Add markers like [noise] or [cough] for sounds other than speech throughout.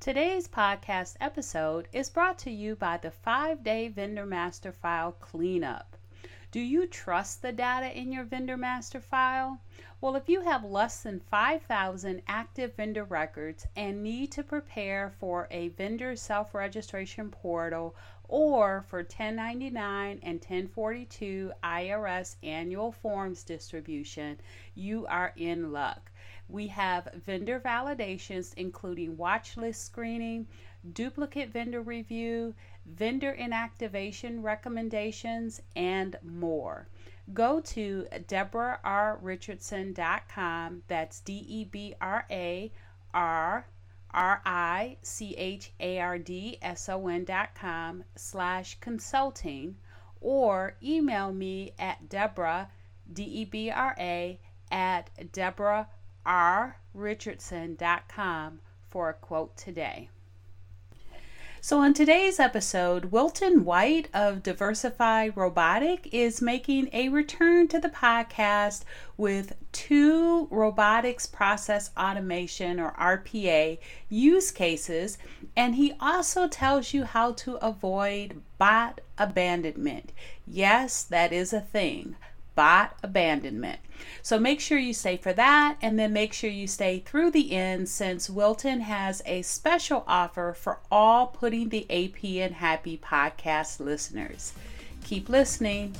Today's podcast episode is brought to you by the five day vendor master file cleanup. Do you trust the data in your vendor master file? Well, if you have less than 5,000 active vendor records and need to prepare for a vendor self registration portal or for 1099 and 1042 IRS annual forms distribution, you are in luck. We have vendor validations, including watch list screening, duplicate vendor review, vendor inactivation recommendations, and more. Go to debrarrichardson.com. That's D E B R A R R I C H A R D S O N.com slash consulting or email me at Debra, D E B R A, at Debra rrichardson.com for a quote today. So, on today's episode, Wilton White of Diversified Robotic is making a return to the podcast with two robotics process automation or RPA use cases, and he also tells you how to avoid bot abandonment. Yes, that is a thing bot abandonment. So make sure you stay for that and then make sure you stay through the end since Wilton has a special offer for all putting the AP in Happy podcast listeners. Keep listening.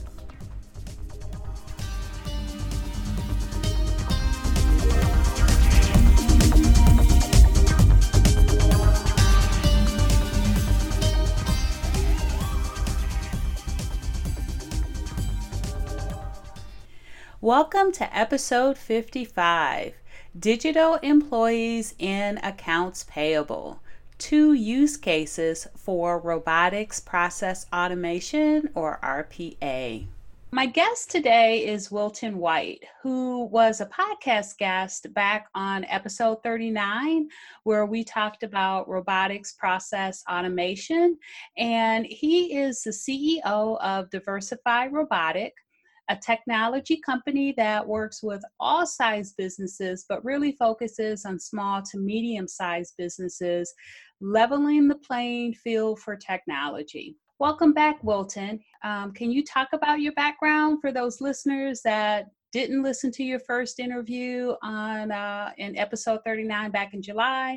Welcome to episode 55 Digital Employees in Accounts Payable. Two use cases for robotics process automation or RPA. My guest today is Wilton White, who was a podcast guest back on episode 39, where we talked about robotics process automation. And he is the CEO of Diversified Robotic, a technology company that works with all size businesses, but really focuses on small to medium sized businesses, leveling the playing field for technology. Welcome back, Wilton. Um, can you talk about your background for those listeners that didn't listen to your first interview on uh, in episode 39 back in July,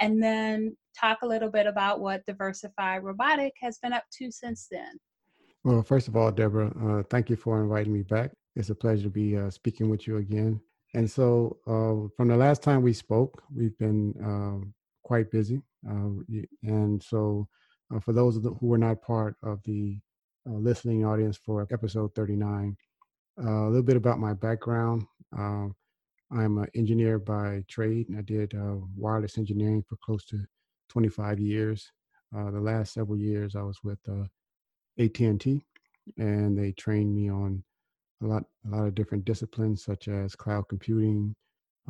and then talk a little bit about what Diversified Robotic has been up to since then? Well, first of all, Debra, uh, thank you for inviting me back. It's a pleasure to be uh, speaking with you again. And so, uh, from the last time we spoke, we've been um, quite busy. Uh, and so, uh, for those who were not part of the uh, listening audience for episode 39, a little bit about my background. Um, I'm an engineer by trade, and I did wireless engineering for close to 25 years. the last several years, I was with AT&T, and they trained me on a lot a lot of different disciplines such as cloud computing,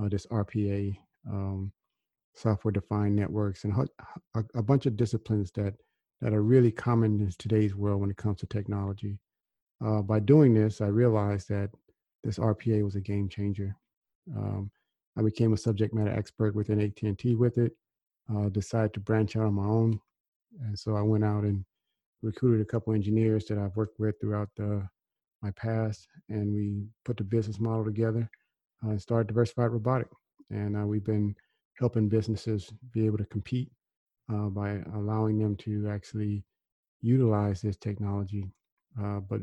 uh, this RPA, um, software defined networks, and a, a, bunch of disciplines that that are really common in today's world when it comes to technology. Uh, by doing this, I realized that this RPA was a game changer. Um, I became a subject matter expert within AT&T with it. Uh, decided to branch out on my own, and so I went out and recruited a couple engineers that I've worked with throughout the, my past, and we put the business model together uh, and started Diversified Robotic. And uh, we've been helping businesses be able to compete uh, by allowing them to actually utilize this technology, uh, but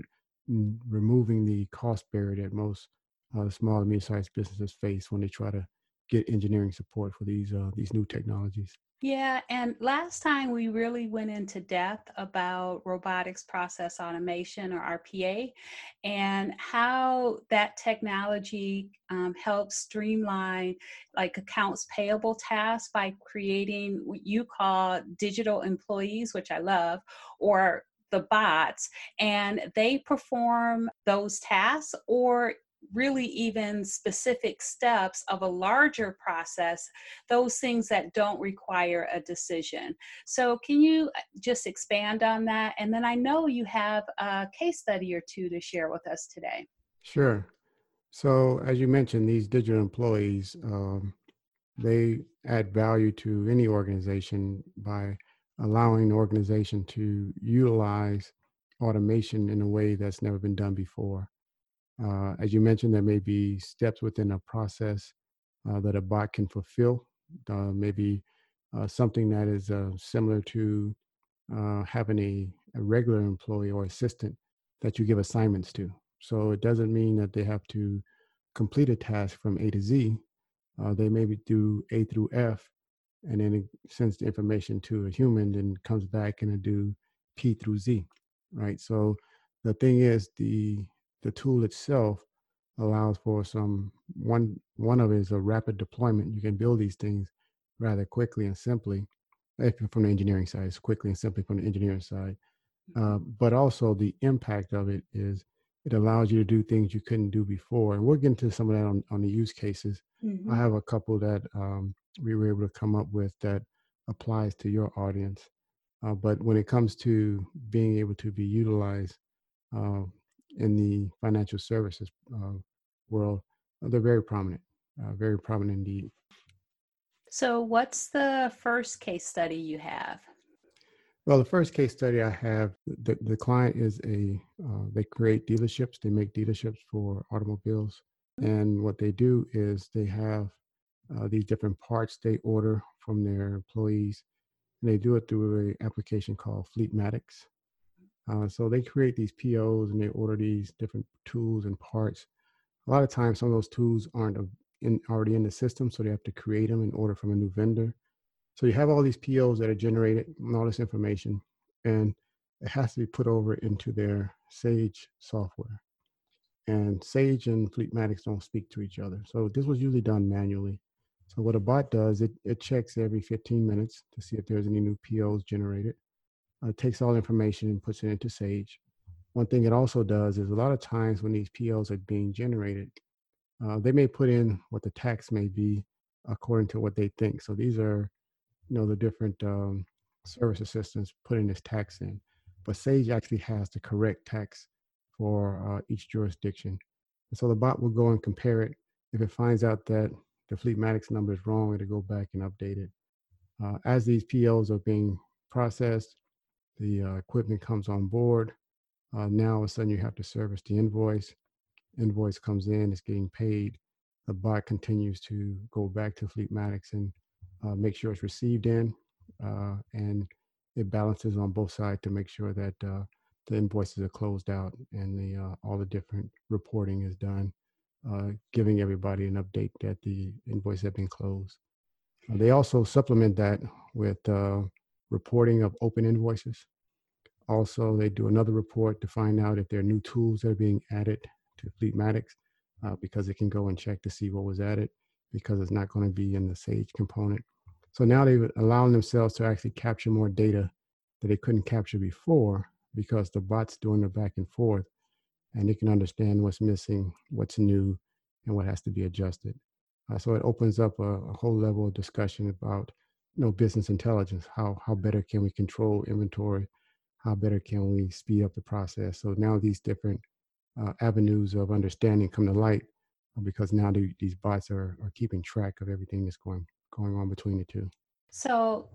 removing the cost barrier that most uh, small and medium-sized businesses face when they try to get engineering support for these uh, these new technologies. Yeah, and last time we really went into depth about robotics process automation or RPA and how that technology um, helps streamline like accounts payable tasks by creating what you call digital employees, which I love, or the bots and they perform those tasks or really even specific steps of a larger process, those things that don't require a decision. So, can you uh, just expand on that? And then I know you have a case study or two to share with us today. Sure. So, as you mentioned, these digital employees, um, they add value to any organization by allowing the organization to utilize automation in a way that's never been done before. Uh, as you mentioned, there may be steps within a process uh, that a bot can fulfill. Uh, maybe uh, something that is uh, similar to uh, having a, a, regular employee or assistant that you give assignments to. So it doesn't mean that they have to complete a task from A to Z. they maybe do A through F, and then it sends the information to a human, then comes back and do P through Z, right? So the thing is, the the tool itself allows for some one one of it is a rapid deployment. You can build these things rather quickly and simply. If from the engineering side, it's quickly and simply from the engineering side. Uh, but also the impact of it is it allows you to do things you couldn't do before. And we'll get into some of that on, on the use cases. Mm-hmm. I have a couple that um, we were able to come up with that applies to your audience. Uh, but when it comes to being able to be utilized uh, in the financial services uh, world, uh, they're very prominent, uh, very prominent indeed. So, what's the first case study you have? Well, the first case study I have, the, the client is a, uh, they create dealerships, they make dealerships for automobiles. And what they do is they have uh, these different parts they order from their employees. And they do it through an application called Fleetmatics. Uh, so they create these POs and they order these different tools and parts. A lot of times, some of those tools aren't in, already in the system, so they have to create them and order from a new vendor. So you have all these POs that are generated and all this information, and it has to be put over into their Sage software. And Sage and Fleetmatics don't speak to each other. So this was usually done manually. So what a bot does, it, it checks every 15 minutes to see if there's any new POs generated uh, takes all information and puts it into Sage. One thing it also does is a lot of times when these POs are being generated, uh, they may put in what the tax may be according to what they think. So these are, you know, the different um, service assistants putting this tax in. But Sage actually has the correct tax for uh, each jurisdiction. And so the bot will go and compare it. If it finds out that the Fleetmatics number is wrong, it'll go back and update it. Uh, as these POs are being processed, the uh, equipment comes on board. Uh, now all of a sudden you have to service the invoice. Invoice comes in, it's getting paid. The bot continues to go back to Fleetmatics and uh, make sure it's received in, uh, and it balances on both sides to make sure that uh, the invoices are closed out and the uh, all the different reporting is done, giving everybody an update that the invoice has been closed. they also supplement that with reporting of open invoices. Also, they do another report to find out if there are new tools that are being added to Fleetmatics uh, because it can go and check to see what was added because it's not going to be in the Sage component. So now they're allowing themselves to actually capture more data that they couldn't capture before because the bot's doing the back and forth and they can understand what's missing, what's new, and what has to be adjusted. Uh, so it opens up a, a, whole level of discussion about know business intelligence how how better can we control inventory? How better can we speed up the process? So now these different uh, avenues of understanding come to light uh, because now the, these bots are, are keeping track of everything that's going going on between the two. So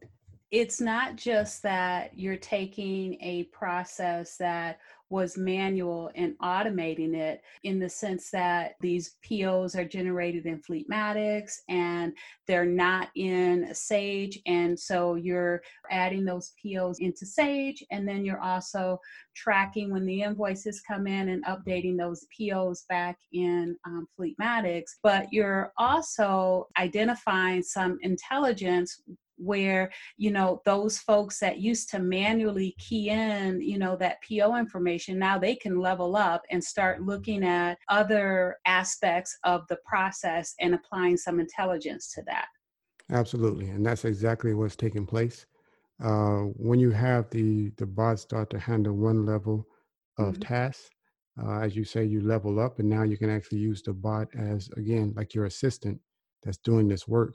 it's not just that you're taking a process that was manual and automating it in the sense that these POs are generated in Fleetmatics and they're not in Sage. And so you're adding those POs into Sage, and then you're also tracking when the invoices come in and updating those POs back in um, Fleetmatics. But you're also identifying some intelligence where you know those folks that used to manually key in you know that po information now they can level up and start looking at other aspects of the process and applying some intelligence to that absolutely and that's exactly what's taking place uh, when you have the the bots start to handle one level of mm-hmm. tasks uh, as you say you level up and now you can actually use the bot as again like your assistant that's doing this work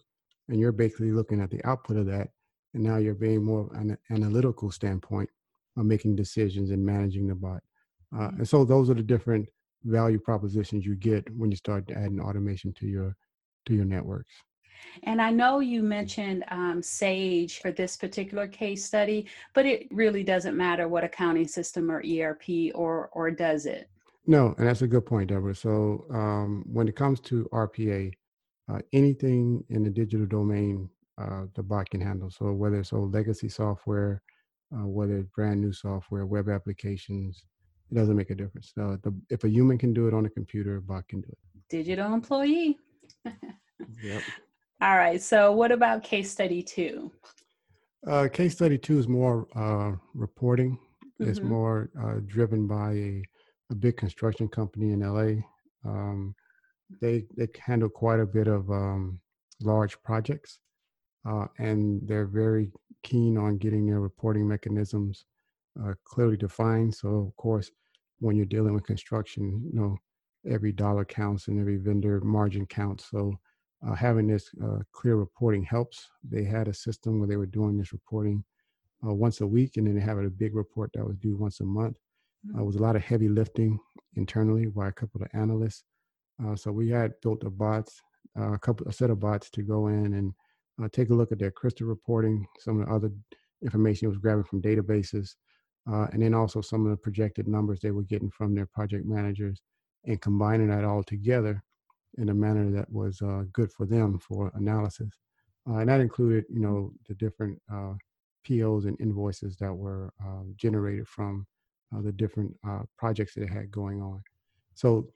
and you're basically looking at the output of that and now you're being more of an analytical standpoint of making decisions and managing the bot uh, mm-hmm. and so those are the different value propositions you get when you start adding automation to your to your networks and I know you mentioned um, SAGE for this particular case study, but it really doesn't matter what accounting system or ERP or or does it? No, and that's a good point, Debra. So um, when it comes to RPA, uh, anything in the digital domain uh, the bot can handle. So whether it's old legacy software, uh, whether it's brand new software, web applications, it doesn't make a difference. So the, if a human can do it on a computer, a bot can do it. Digital employee. yep. [laughs] All right. So what about case study two? Uh, case study two is more uh, reporting. Mm-hmm. It's more uh, driven by a, a big construction company in LA. Um, they they handle quite a bit of um, large projects, uh, and they're very keen on getting their reporting mechanisms uh, clearly defined. So of course, when you're dealing with construction, you know every dollar counts and every vendor margin counts. So uh, having this uh, clear reporting helps. They had a system where they were doing this reporting uh, once a week, and then they had a big report that was due once a month. Mm-hmm. it was a lot of heavy lifting internally by a couple of analysts. Uh, so we had built a bots, uh, a couple, a set of bots to go in and uh, take a look at their crystal reporting, some of the other information it was grabbing from databases, uh, and then also some of the projected numbers they were getting from their project managers, and combining that all together in a manner that was uh, good for them for analysis. Uh, and that included, you know, the different POs and invoices that were generated from the different projects that they had going on. So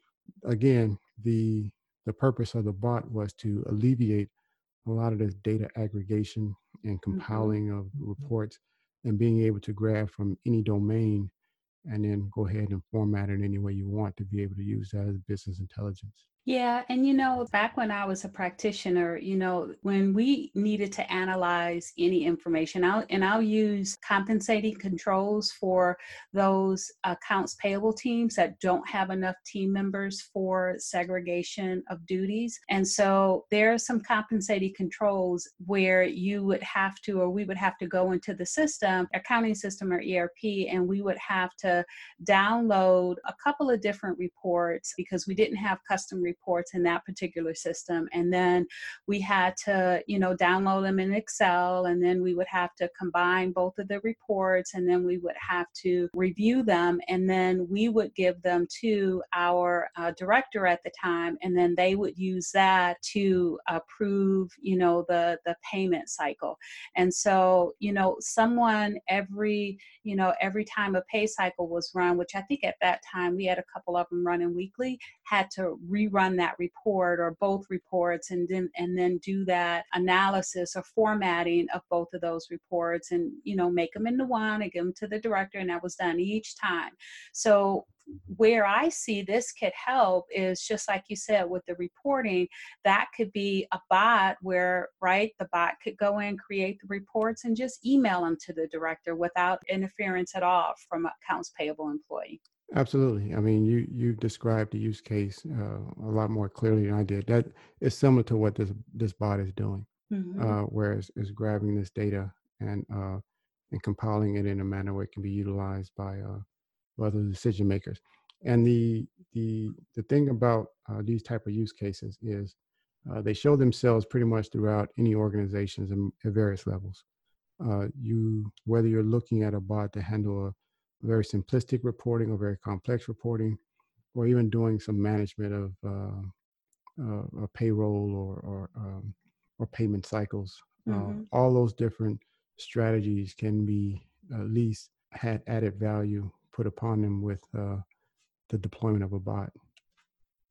again, the the purpose of the bot was to alleviate a lot of this data aggregation and mm-hmm. compiling mm-hmm. of reports and being able to grab from any domain and then go ahead and format it any way you want to be able to use that as business intelligence. Yeah. And, you know, back when I was a practitioner, you know, when we needed to analyze any information, I'll, and I'll use compensating controls for those accounts payable teams that don't have enough team members for segregation of duties. And so there are some compensating controls where you would have to, or we would have to go into the system, accounting system or ERP, and we would have to download a couple of different reports because we didn't have custom reports reports in that particular system. And then we had to, you know, download them in Excel, and then we would have to combine both of the reports, and then we would have to review them, and then we would give them to our uh, director at the time, and then they would use that to approve, you know, the the payment cycle. And so, you know, someone every, you know, every time a pay cycle was run, which I think at that time we had a couple of them running weekly, had to rerun run that report or both reports and then and then do that analysis or formatting of both of those reports and you know make them into one and give them to the director and that was done each time so where I see this could help is just like you said with the reporting, that could be a bot where, right, the bot could go in, create the reports, and just email them to the director without interference at all from accounts payable employee. Absolutely. I mean, you you described the use case uh, a lot more clearly than I did. That is similar to what this this bot is doing, mm-hmm. uh, where it's, it's, grabbing this data and uh, and compiling it in a manner where it can be utilized by uh, other decision makers. And the the the thing about uh, these type of use cases is uh, they show themselves pretty much throughout any organizations at various levels. you whether you're looking at a bot to handle a very simplistic reporting or very complex reporting, or even doing some management of uh, uh, payroll or or, um, or payment cycles. Uh, mm-hmm. all those different strategies can be at least had added value put upon them with uh, the deployment of a bot.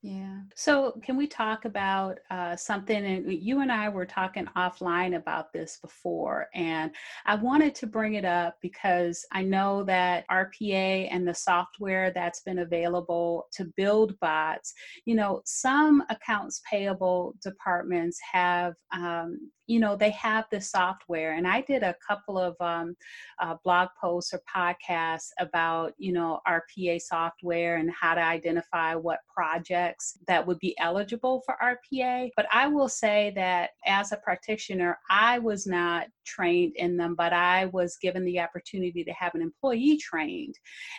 Yeah. So, can we talk about uh, something? And you and I were talking offline about this before, and I wanted to bring it up because I know that RPA and the software that's been available to build bots, you know, some accounts payable departments have um, you know they have the software and i did a couple of um, uh, blog posts or podcasts about you know rpa software and how to identify what projects that would be eligible for rpa but i will say that as a practitioner i was not trained in them but i was given the opportunity to have an employee trained.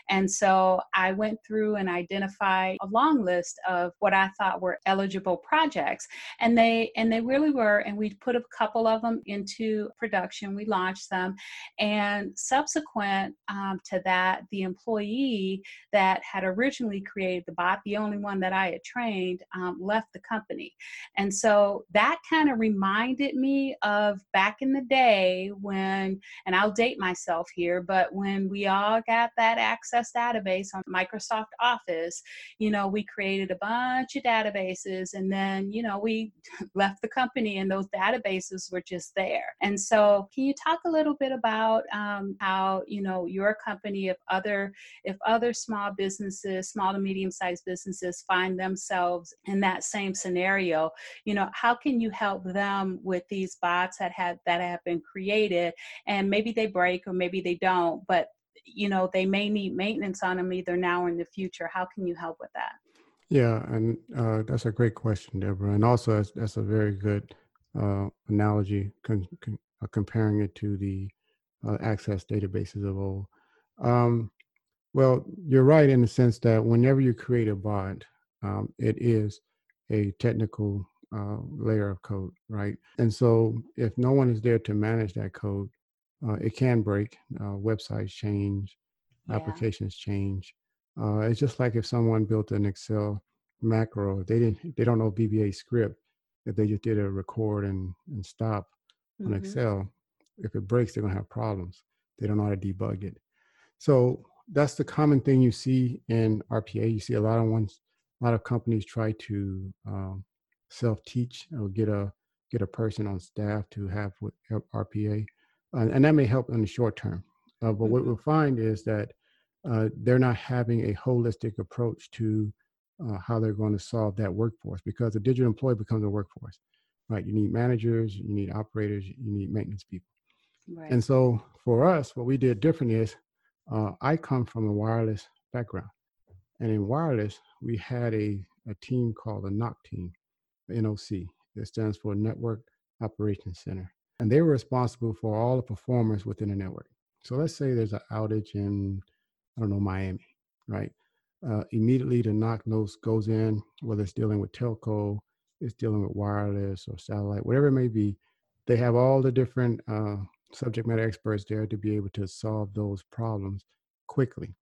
And so i went through and identified a long list of what i thought were eligible projects and they and they really were and we put a couple of them into production. We launched them. And subsequent um, to that, the employee that had originally created the bot, the only one that I had trained, um, left the company. And so that kind of reminded me of back in the day when, and I'll date myself here, but when we all got that access database on Microsoft Office, you know, we created a bunch of databases and then, you know, we [laughs] left the company and those databases were just there. And so, can you talk a little bit about um, how you know your company, if other if other small businesses, small to medium sized businesses, find themselves in that same scenario, you know, how can you help them with these bots that have that have been created, and maybe they break or maybe they don't, but you know they may need maintenance on them either now or in the future. How can you help with that? Yeah, and uh, that's a great question, Debra. And also, that's, that's a very good uh, analogy, con- con- uh, comparing it to the uh, access databases of old. Um, well, you're right in the sense that whenever you create a bot, um, it is a technical uh, layer of code, right? And so if no one is there to manage that code, uh, it can break. Uh, websites change, yeah. applications change. it's just like if someone built an Excel macro, they didn't, they don't know VBA script, if they just did a record and, and stop mm-hmm. on Excel, if it breaks, they're gonna have problems. They don't know how to debug it. So that's the common thing you see in RPA. You see a lot of ones, a lot of companies try to um, self-teach or get a get a person on staff to have with RPA, uh, and that may help in the short term. Uh, but mm-hmm. what we'll find is that uh, they're not having a holistic approach to uh, how they're going to solve that workforce because a digital employee becomes a workforce, right? You need managers, you need operators, you need maintenance people. Right. And so for us, what we did different is uh, I come from a wireless background. And in wireless, we had a, a team called a NOC team, NOC. That stands for Network Operations Center. And they were responsible for all the performers within the network. So let's say there's an outage in, I don't know, Miami, right? Uh, immediately the NOC knows goes in, whether it's dealing with telco, it's dealing with wireless or satellite, whatever it may be. They have all the different uh, subject matter experts there to be able to solve those problems quickly,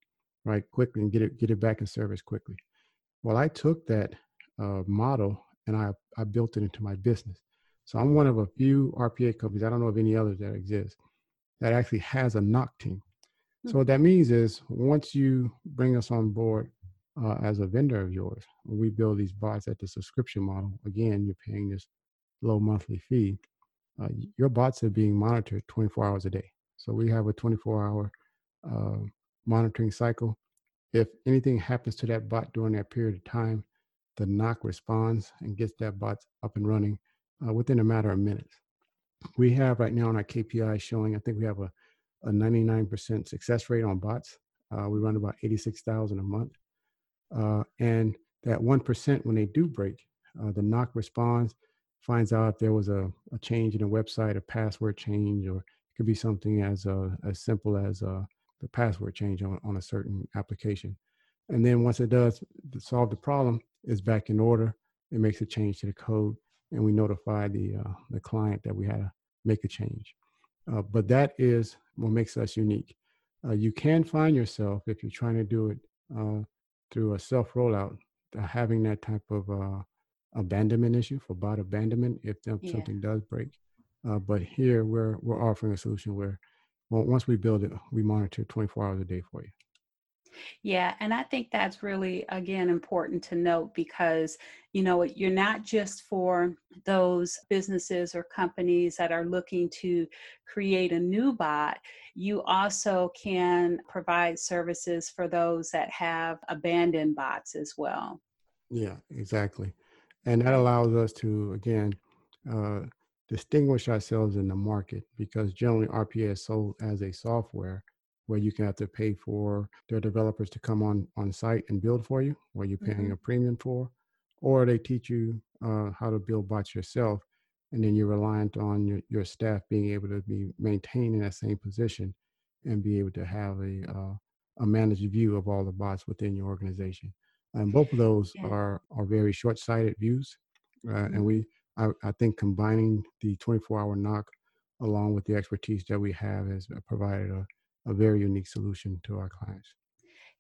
right? Quickly and get it get it back in service quickly. Well, I took that uh, model and I I built it into my business. So I'm one of a few RPA companies. I don't know of any others that exist that actually has a NOC team. So what that means is once you bring us on board uh, as a vendor of yours, we build these bots at the subscription model. Again, you're paying this low monthly fee. Uh, your bots are being monitored 24 hours a day. So we have a 24 hour uh, monitoring cycle. If anything happens to that bot during that period of time, the NOC responds and gets that bot up and running uh, within a matter of minutes. We have right now on our KPI showing, I think we have a a 99% success rate on bots. Uh, we run about 86,000 a month. Uh, and that 1% when they do break, uh, the NOC responds, finds out there was a, a, change in a website, a password change, or it could be something as uh, as simple as uh, the password change on, on a certain application. And then once it does solve the problem, it's back in order. It makes a change to the code, and we notify the uh, the client that we had to make a change. But that is what makes us unique. Uh, you can find yourself if you're trying to do it uh, through a self rollout, uh, having that type of uh, abandonment issue for bot abandonment if Yeah. something does break. Uh, but here we're we're offering a solution where well, once we build it, we monitor 24 hours a day for you. Yeah, and I think that's really, again, important to note because, you know, you're not just for those businesses or companies that are looking to create a new bot, you also can provide services for those that have abandoned bots as well. Yeah, exactly. And that allows us to, again, uh, distinguish ourselves in the market because generally RPA is sold as a software where you can have to pay for their developers to come on on site and build for you, where you're paying hmm a premium for, or they teach you uh, how to build bots yourself, and then you're reliant on your, your staff being able to be maintained in that same position and be able to have a uh, a managed view of all the bots within your organization. And both of those Yeah. are are very short-sighted views, uh, and hmm we I, I think combining the 24-hour NOC along with the expertise that we have has provided a, a very unique solution to our clients.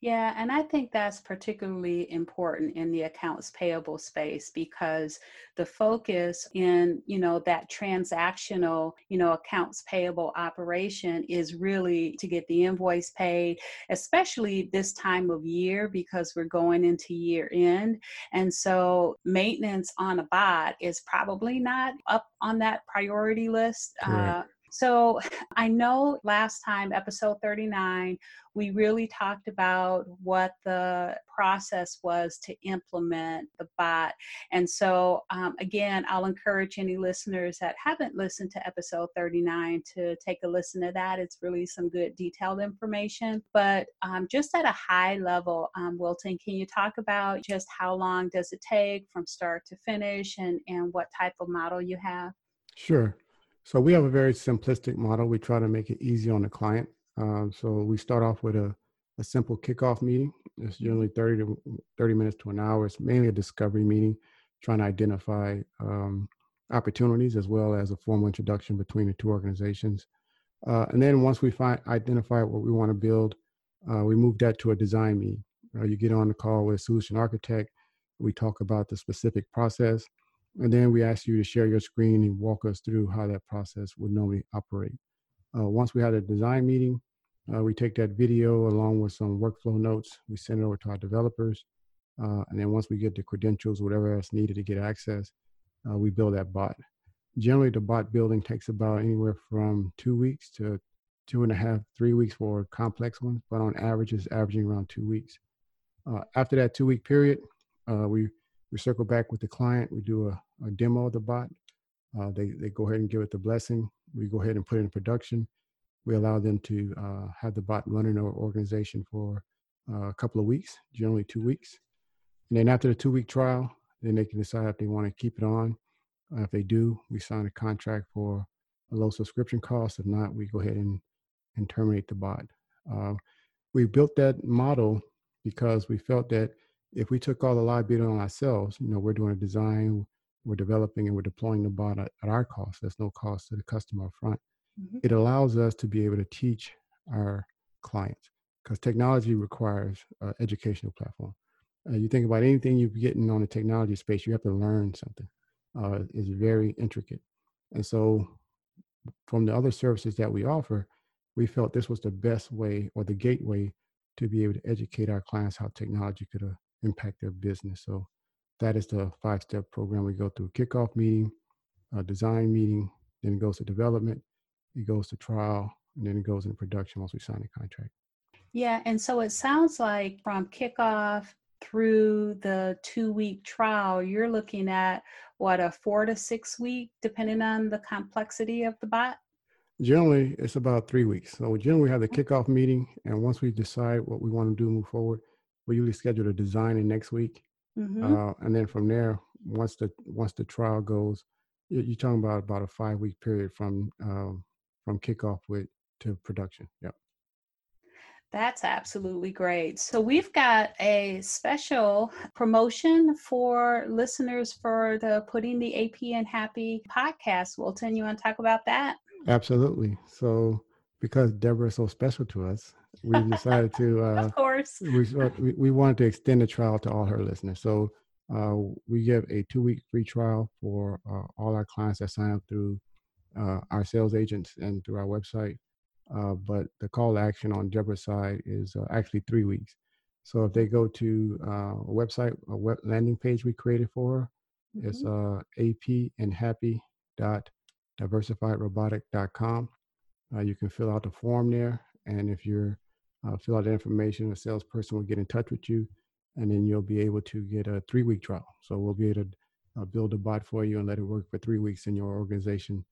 Yeah, and I think that's particularly important in the accounts payable space because the focus in, you know, that transactional, you know, accounts payable operation is really to get the invoice paid, especially this time of year because we're going into year end. And so maintenance on a bot is probably not up on that priority list. Uh, so [sighs] I know last time, episode 39, we really talked about what the process was to implement the bot. And so, um, again, I'll encourage any listeners that haven't listened to episode 39 to take a listen to that. It's really some good detailed information. But um, just at a high level, um, Wilton, can you talk about just how long does it take from start to finish and, and what type of model you have? Sure. So we have a very simplistic model. We try to make it easy on the client. Um, so we start off with a, a simple kickoff meeting. It's generally 30 to 30 minutes to an hour. It's mainly a discovery meeting, trying to identify um, opportunities as well as a formal introduction between the two organizations. Uh, and then once we find identify what we want to build, uh, we move that to a design meeting. Uh, you get on the call with a solution architect. We talk about the specific process, and then we ask you to share your screen and walk us through how that process would normally operate. Uh, once we had a design meeting, uh, we take that video along with some workflow notes. We send it over to our developers, uh, and then once we get the credentials, whatever else needed to get access, uh, we build that bot. Generally, the bot building takes about anywhere from two weeks to two and a half, three weeks for complex ones, but on average, it's averaging around two weeks. Uh, after that two week period, uh, we we circle back with the client. We do a, a demo of the bot. Uh, they they go ahead and give it the blessing. We go ahead and put it in production. We allow them to uh, have the bot running in our organization for uh, a couple of weeks, generally two weeks. And then after the two week trial, then they can decide if they want to keep it on. If they do, we sign a contract for a low subscription cost. If not, we go ahead and, and terminate the bot. Uh, we built that model because we felt that if we took all the liability on ourselves, you know, we're doing a design, we're developing and we're deploying the bot at, at our cost. There's no cost to the customer up front. Mhm. It allows us to be able to teach our clients because technology requires uh, educational platform. Uh, you think about anything you're getting on the technology space, you have to learn something. Uh, it's very intricate. And so from the other services that we offer, we felt this was the best way or the gateway to be able to educate our clients how technology could impact their business. So that is the five step program. We go through kickoff meeting, a design meeting, then it goes to development, it goes to trial, and then it goes into production once we sign the contract. Yeah, and so it sounds like from kickoff through the two week trial, you're looking at what a four to six week, depending on the complexity of the bot. Generally, it's about three weeks. So generally, we have the kickoff meeting, and once we decide what we want to do, move forward, we usually schedule a design in next week, Mm-hmm. uh, and then from there, once the once the trial goes, you- you're talking about about a five week period from um, from kickoff with to production. Yep. That's absolutely great. So we've got a special promotion for listeners for the Putting the AP in Happy podcast. Wilton, you want to talk about that? Absolutely. So because Debra is so special to us, we decided to. [laughs] Uh, of course. We, we, we wanted to extend the trial to all her listeners. So uh, we give a two week free trial for uh, all our clients that sign up through uh, our sales agents and through our website. Uh, but the call to action on Debra's side is uh, actually three weeks. So if they go to uh, a website, a web landing page we created for her, mm-hmm. it's uh, apinhappy.diversifiedrobotic.com. Uh, you can fill out the form there, and if you're uh, fill out the information, a salesperson will get in touch with you, and then you'll be able to get a three-week trial. So we'll be able to uh, build a bot for you and let it work for three weeks in your organization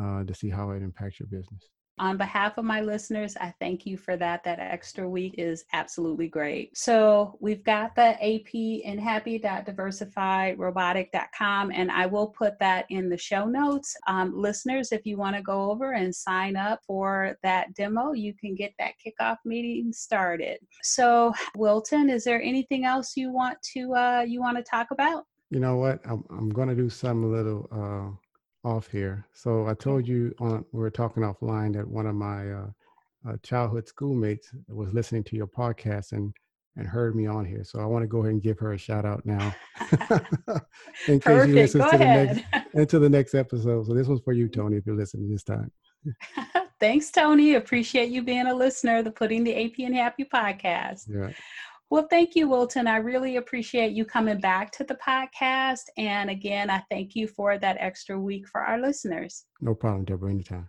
uh, to see how it impacts your business. On behalf of my listeners, I thank you for that. That extra week is absolutely great. So we've got the AP and happy.diversifiedrobotic.com, and I will put that in the show notes. Um, listeners, if you want to go over and sign up for that demo, you can get that kickoff meeting started. So, Wilton, is there anything else you want to uh, you want to talk about? You know what? I'm I'm going to do some little. Uh off here. So I told you on we were talking offline that one of my uh, uh, childhood schoolmates was listening to your podcast and and heard me on here. So I want to go ahead and give her a shout out now. [laughs] [laughs] In case Perfect. you listen go to ahead. the next into the next episode. So this one's for you, [laughs] Tony, if you're listening this time. Thanks, Tony. Appreciate you being a listener, the Putting the AP and Happy podcast. Yeah. Well, thank you, Wilton. I really appreciate you coming back to the podcast. And again, I thank you for that extra week for our listeners. No problem, Debra, anytime.